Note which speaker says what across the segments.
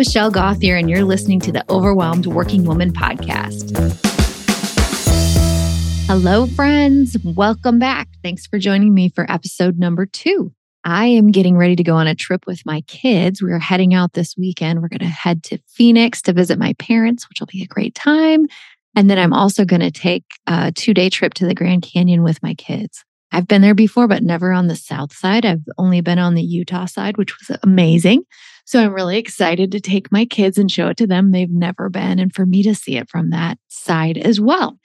Speaker 1: Michelle Gauthier, and you're listening to the Overwhelmed Working Woman podcast. Hello, friends. Welcome back. Thanks for joining me for episode number two. I am getting ready to go on a trip with my kids. We are heading out this weekend. We're going to head to Phoenix to visit my parents, which will be a great time. And then I'm also going to take a two day trip to the Grand Canyon with my kids. I've been there before, but never on the south side. I've only been on the Utah side, which was amazing. So I'm really excited to take my kids and show it to them. They've never been, and for me to see it from that side as well.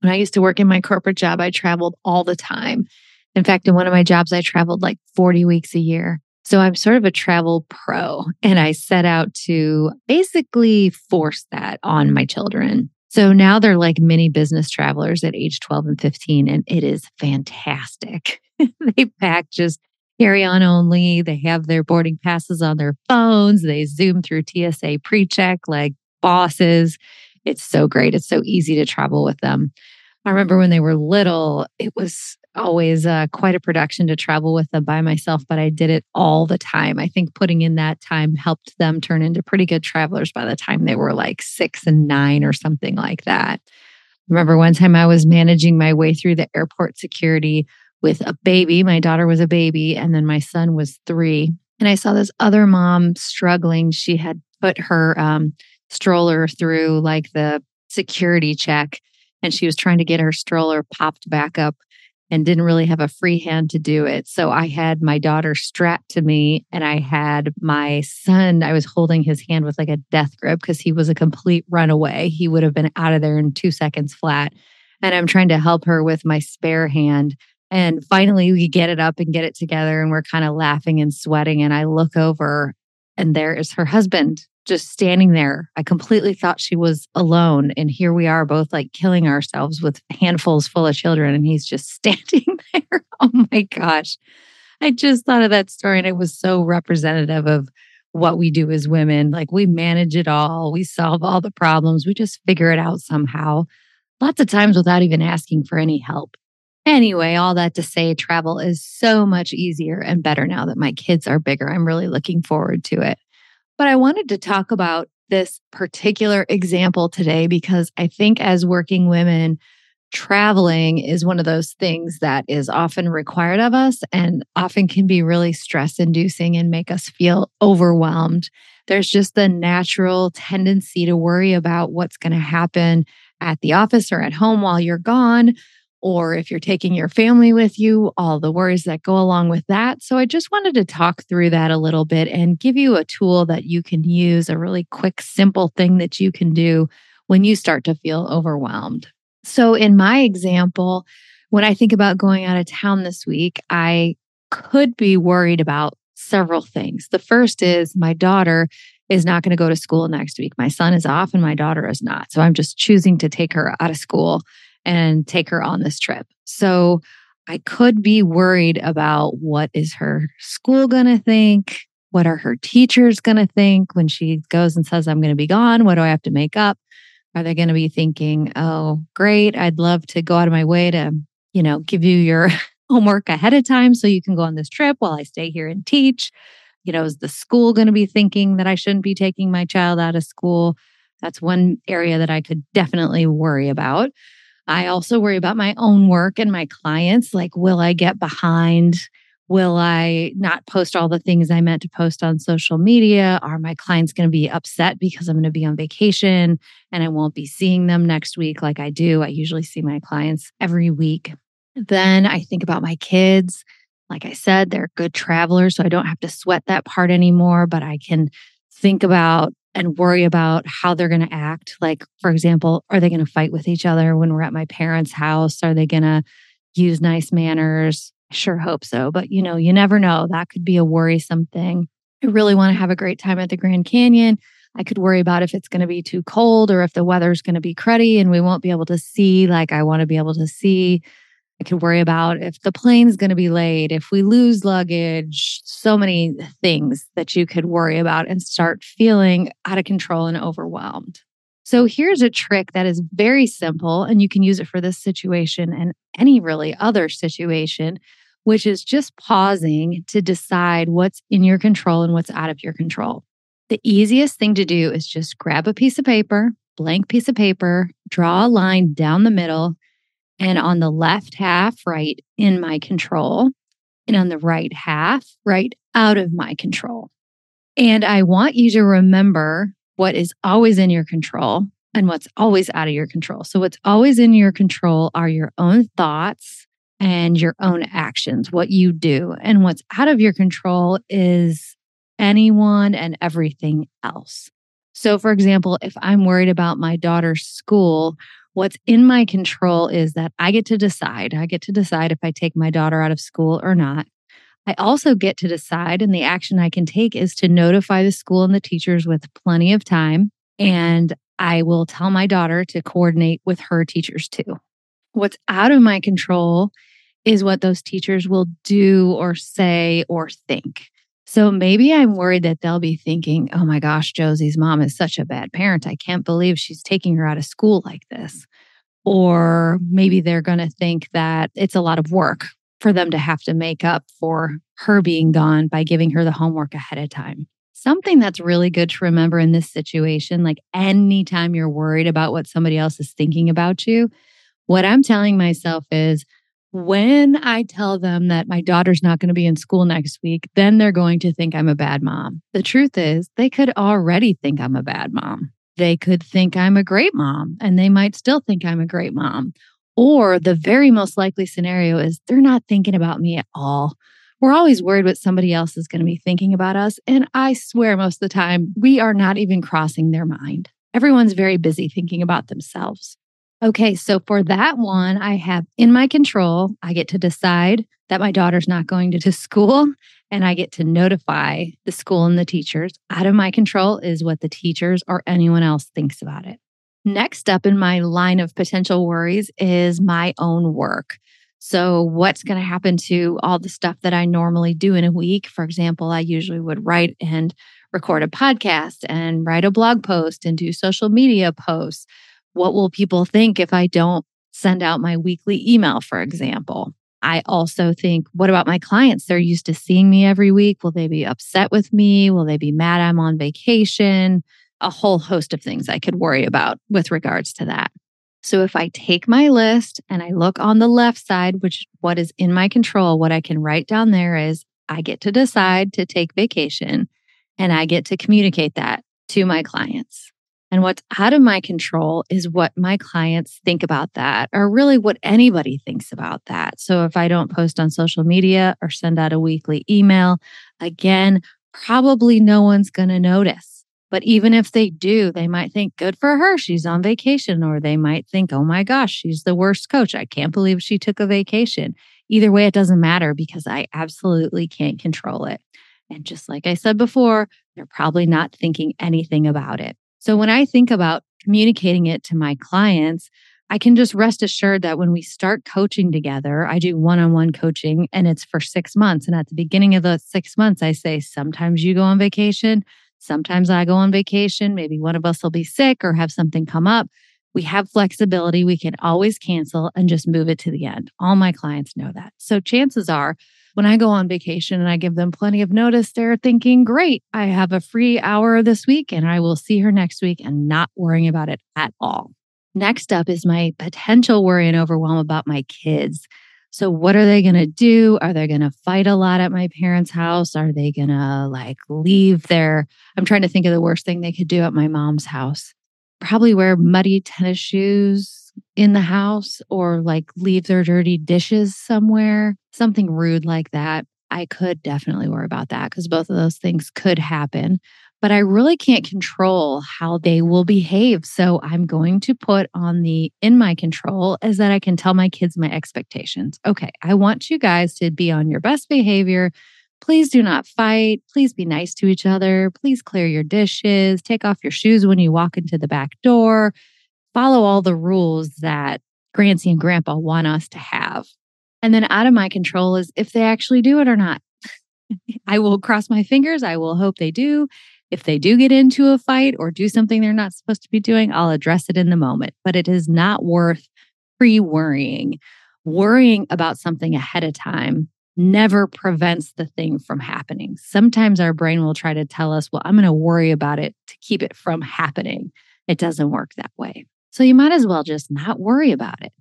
Speaker 1: When I used to work in my corporate job, I traveled all the time. In fact, in one of my jobs, I traveled like 40 weeks a year. So I'm sort of a travel pro, and I set out to basically force that on my children. So now they're like mini business travelers at age 12 and 15, and it is fantastic. they pack just carry on only. They have their boarding passes on their phones. They zoom through TSA pre check like bosses. It's so great. It's so easy to travel with them. I remember when they were little, it was always uh, quite a production to travel with them by myself, but I did it all the time. I think putting in that time helped them turn into pretty good travelers by the time they were like six and nine or something like that. Remember one time I was managing my way through the airport security with a baby. My daughter was a baby, and then my son was three. And I saw this other mom struggling. She had put her um, stroller through like the security check, and she was trying to get her stroller popped back up and didn't really have a free hand to do it. So I had my daughter strapped to me and I had my son, I was holding his hand with like a death grip because he was a complete runaway. He would have been out of there in two seconds flat. And I'm trying to help her with my spare hand. And finally, we get it up and get it together, and we're kind of laughing and sweating. And I look over, and there is her husband just standing there. I completely thought she was alone. And here we are, both like killing ourselves with handfuls full of children. And he's just standing there. Oh my gosh. I just thought of that story, and it was so representative of what we do as women. Like we manage it all, we solve all the problems, we just figure it out somehow, lots of times without even asking for any help. Anyway, all that to say, travel is so much easier and better now that my kids are bigger. I'm really looking forward to it. But I wanted to talk about this particular example today because I think as working women, traveling is one of those things that is often required of us and often can be really stress inducing and make us feel overwhelmed. There's just the natural tendency to worry about what's going to happen at the office or at home while you're gone or if you're taking your family with you, all the worries that go along with that. So I just wanted to talk through that a little bit and give you a tool that you can use, a really quick, simple thing that you can do when you start to feel overwhelmed. So, in my example, when I think about going out of town this week, I could be worried about several things. The first is my daughter is not going to go to school next week. My son is off and my daughter is not. So I'm just choosing to take her out of school and take her on this trip. So I could be worried about what is her school going to think? What are her teachers going to think when she goes and says, I'm going to be gone? What do I have to make up? Are they going to be thinking, oh, great, I'd love to go out of my way to, you know, give you your homework ahead of time so you can go on this trip while I stay here and teach? You know, is the school going to be thinking that I shouldn't be taking my child out of school? That's one area that I could definitely worry about. I also worry about my own work and my clients. Like, will I get behind? Will I not post all the things I meant to post on social media? Are my clients going to be upset because I'm going to be on vacation and I won't be seeing them next week like I do? I usually see my clients every week. Then I think about my kids. Like I said, they're good travelers, so I don't have to sweat that part anymore, but I can think about and worry about how they're going to act. Like, for example, are they going to fight with each other when we're at my parents' house? Are they going to use nice manners? I sure hope so. But, you know, you never know. That could be a worrisome thing. I really want to have a great time at the Grand Canyon. I could worry about if it's going to be too cold or if the weather's going to be cruddy and we won't be able to see like I want to be able to see. I could worry about if the plane's going to be late, if we lose luggage, so many things that you could worry about and start feeling out of control and overwhelmed. So here's a trick that is very simple, and you can use it for this situation and any really other situation, which is just pausing to decide what's in your control and what's out of your control. The easiest thing to do is just grab a piece of paper, blank piece of paper, draw a line down the middle, and mm-hmm. on the left half, right in my control, and on the right half, right out of my control. And I want you to remember what is always in your control and what's always out of your control. So, what's always in your control are your own thoughts and your own actions, what you do. And what's out of your control is anyone and everything else. So, for example, if I'm worried about my daughter's school, what's in my control is that I get to decide. I get to decide if I take my daughter out of school or not. I also get to decide, and the action I can take is to notify the school and the teachers with plenty of time. And I will tell my daughter to coordinate with her teachers too. What's out of my control is what those teachers will do or say or think. So maybe I'm worried that they'll be thinking, oh my gosh, Josie's mom is such a bad parent. I can't believe she's taking her out of school like this. Or maybe they're going to think that it's a lot of work for them to have to make up for her being gone by giving her the homework ahead of time. Something that's really good to remember in this situation, like anytime you're worried about what somebody else is thinking about you, what I'm telling myself is when I tell them that my daughter's not going to be in school next week, then they're going to think I'm a bad mom. The truth is, they could already think I'm a bad mom. They could think I'm a great mom, and they might still think I'm a great mom. Or the very most likely scenario is they're not thinking about me at all. We're always worried what somebody else is going to be thinking about us. And I swear, most of the time, we are not even crossing their mind. Everyone's very busy thinking about themselves. Okay, so for that one, I have in my control, I get to decide that my daughter's not going to, to school and I get to notify the school and the teachers. Out of my control is what the teachers or anyone else thinks about it. Next up in my line of potential worries is my own work. So, what's going to happen to all the stuff that I normally do in a week? For example, I usually would write and record a podcast and write a blog post and do social media posts. What will people think if I don't send out my weekly email, for example? I also think, what about my clients? They're used to seeing me every week. Will they be upset with me? Will they be mad I'm on vacation? A whole host of things I could worry about with regards to that. So if I take my list and I look on the left side, which what is in my control, what I can write down there is I get to decide to take vacation and I get to communicate that to my clients. And what's out of my control is what my clients think about that, or really what anybody thinks about that. So if I don't post on social media or send out a weekly email, again, probably no one's going to notice. But even if they do, they might think, good for her, she's on vacation. Or they might think, oh my gosh, she's the worst coach. I can't believe she took a vacation. Either way, it doesn't matter because I absolutely can't control it. And just like I said before, they're probably not thinking anything about it. So when I think about communicating it to my clients, I can just rest assured that when we start coaching together, I do one on one coaching and it's for six months. And at the beginning of those six months, I say, sometimes you go on vacation, Sometimes I go on vacation. Maybe one of us will be sick or have something come up. We have flexibility. We can always cancel and just move it to the end. All my clients know that. So chances are when I go on vacation and I give them plenty of notice, they're thinking, great, I have a free hour this week and I will see her next week and not worrying about it at all. Next up is my potential worry and overwhelm about my kids. So, what are they going to do? Are they going to fight a lot at my parents' house? Are they going to like leave their? I'm trying to think of the worst thing they could do at my mom's house. Probably wear muddy tennis shoes in the house or like leave their dirty dishes somewhere, something rude like that. I could definitely worry about that because both of those things could happen but I really can't control how they will behave. So I'm going to put on the in my control is that I can tell my kids my expectations. Okay, I want you guys to be on your best behavior. Please do not fight. Please be nice to each other. Please clear your dishes. Take off your shoes when you walk into the back door. Follow all the rules that Grancy and Grandpa want us to have. And then out of my control is if they actually do it or not. I will cross my fingers. I will hope they do. If they do get into a fight or do something they're not supposed to be doing, I'll address it in the moment. But it is not worth pre worrying. Worrying about something ahead of time never prevents the thing from happening. Sometimes our brain will try to tell us, well, I'm going to worry about it to keep it from happening. It doesn't work that way. So you might as well just not worry about it.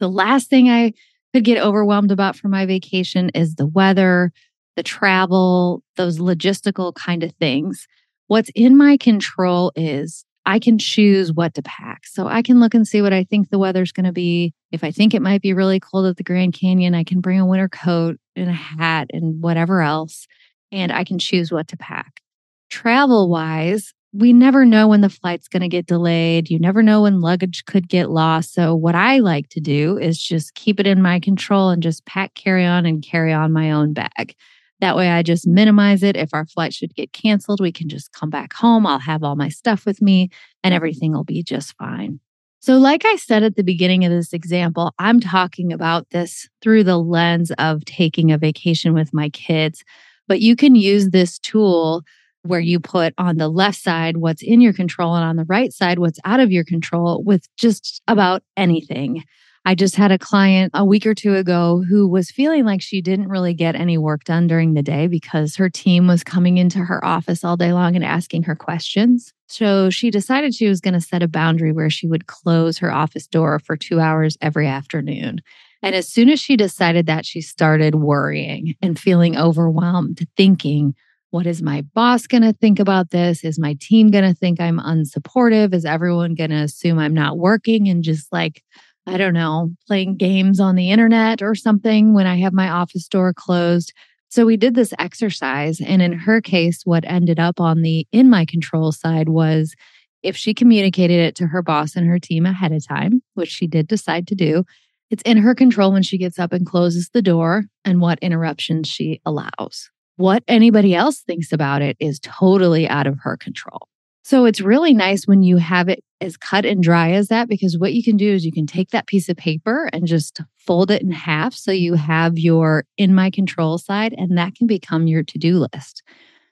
Speaker 1: The last thing I could get overwhelmed about for my vacation is the weather, the travel, those logistical kind of things. What's in my control is I can choose what to pack. So I can look and see what I think the weather's going to be. If I think it might be really cold at the Grand Canyon, I can bring a winter coat and a hat and whatever else, and I can choose what to pack. Travel wise, we never know when the flight's going to get delayed. You never know when luggage could get lost. So, what I like to do is just keep it in my control and just pack carry on and carry on my own bag. That way, I just minimize it. If our flight should get canceled, we can just come back home. I'll have all my stuff with me and everything will be just fine. So, like I said at the beginning of this example, I'm talking about this through the lens of taking a vacation with my kids. But you can use this tool where you put on the left side what's in your control and on the right side what's out of your control with just about anything. I just had a client a week or two ago who was feeling like she didn't really get any work done during the day because her team was coming into her office all day long and asking her questions. So she decided she was going to set a boundary where she would close her office door for two hours every afternoon. And as soon as she decided that, she started worrying and feeling overwhelmed, thinking, what is my boss going to think about this? Is my team going to think I'm unsupportive? Is everyone going to assume I'm not working and just like, I don't know, playing games on the internet or something when I have my office door closed? So we did this exercise. And in her case, what ended up on the in my control side was if she communicated it to her boss and her team ahead of time, which she did decide to do, it's in her control when she gets up and closes the door and what interruptions she allows. What anybody else thinks about it is totally out of her control. So it's really nice when you have it as cut and dry as that, because what you can do is you can take that piece of paper and just fold it in half. So you have your in my control side, and that can become your to do list.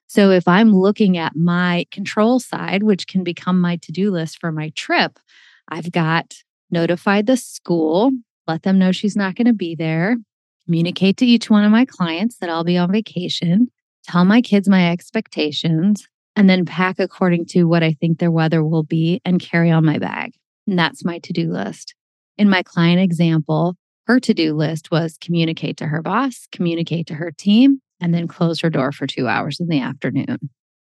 Speaker 1: So if I'm looking at my control side, which can become my to do list for my trip, I've got notified the school, let them know she's not going to be there, communicate to each one of my clients that I'll be on vacation, tell my kids my expectations, and then pack according to what I think their weather will be and carry on my bag. And that's my to do list. In my client example, her to do list was communicate to her boss, communicate to her team, and then close her door for two hours in the afternoon.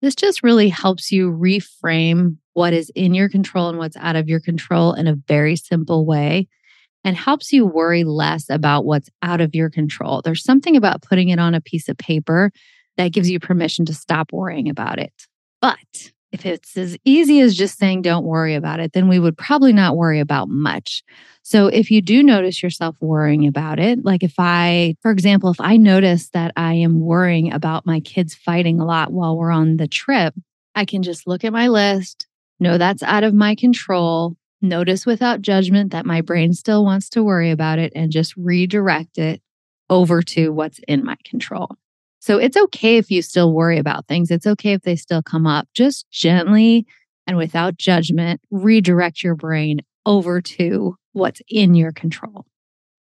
Speaker 1: This just really helps you reframe what is in your control and what's out of your control in a very simple way and helps you worry less about what's out of your control. There's something about putting it on a piece of paper that gives you permission to stop worrying about it. But if it's as easy as just saying, don't worry about it, then we would probably not worry about much. So if you do notice yourself worrying about it, like if I, for example, if I notice that I am worrying about my kids fighting a lot while we're on the trip, I can just look at my list, know that's out of my control, notice without judgment that my brain still wants to worry about it and just redirect it over to what's in my control. So it's okay if you still worry about things. It's okay if they still come up. Just gently and without judgment, redirect your brain over to what's in your control.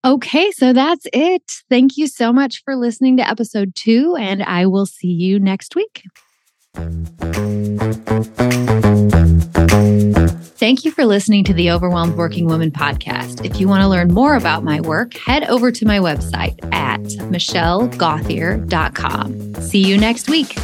Speaker 1: Okay, so that's it. Thank you so much for listening to episode two, and I will see you next week. Thank you for listening to the Overwhelmed Working Woman podcast. If you want to learn more about my work, head over to my website at michellegauthier.com. See you next week.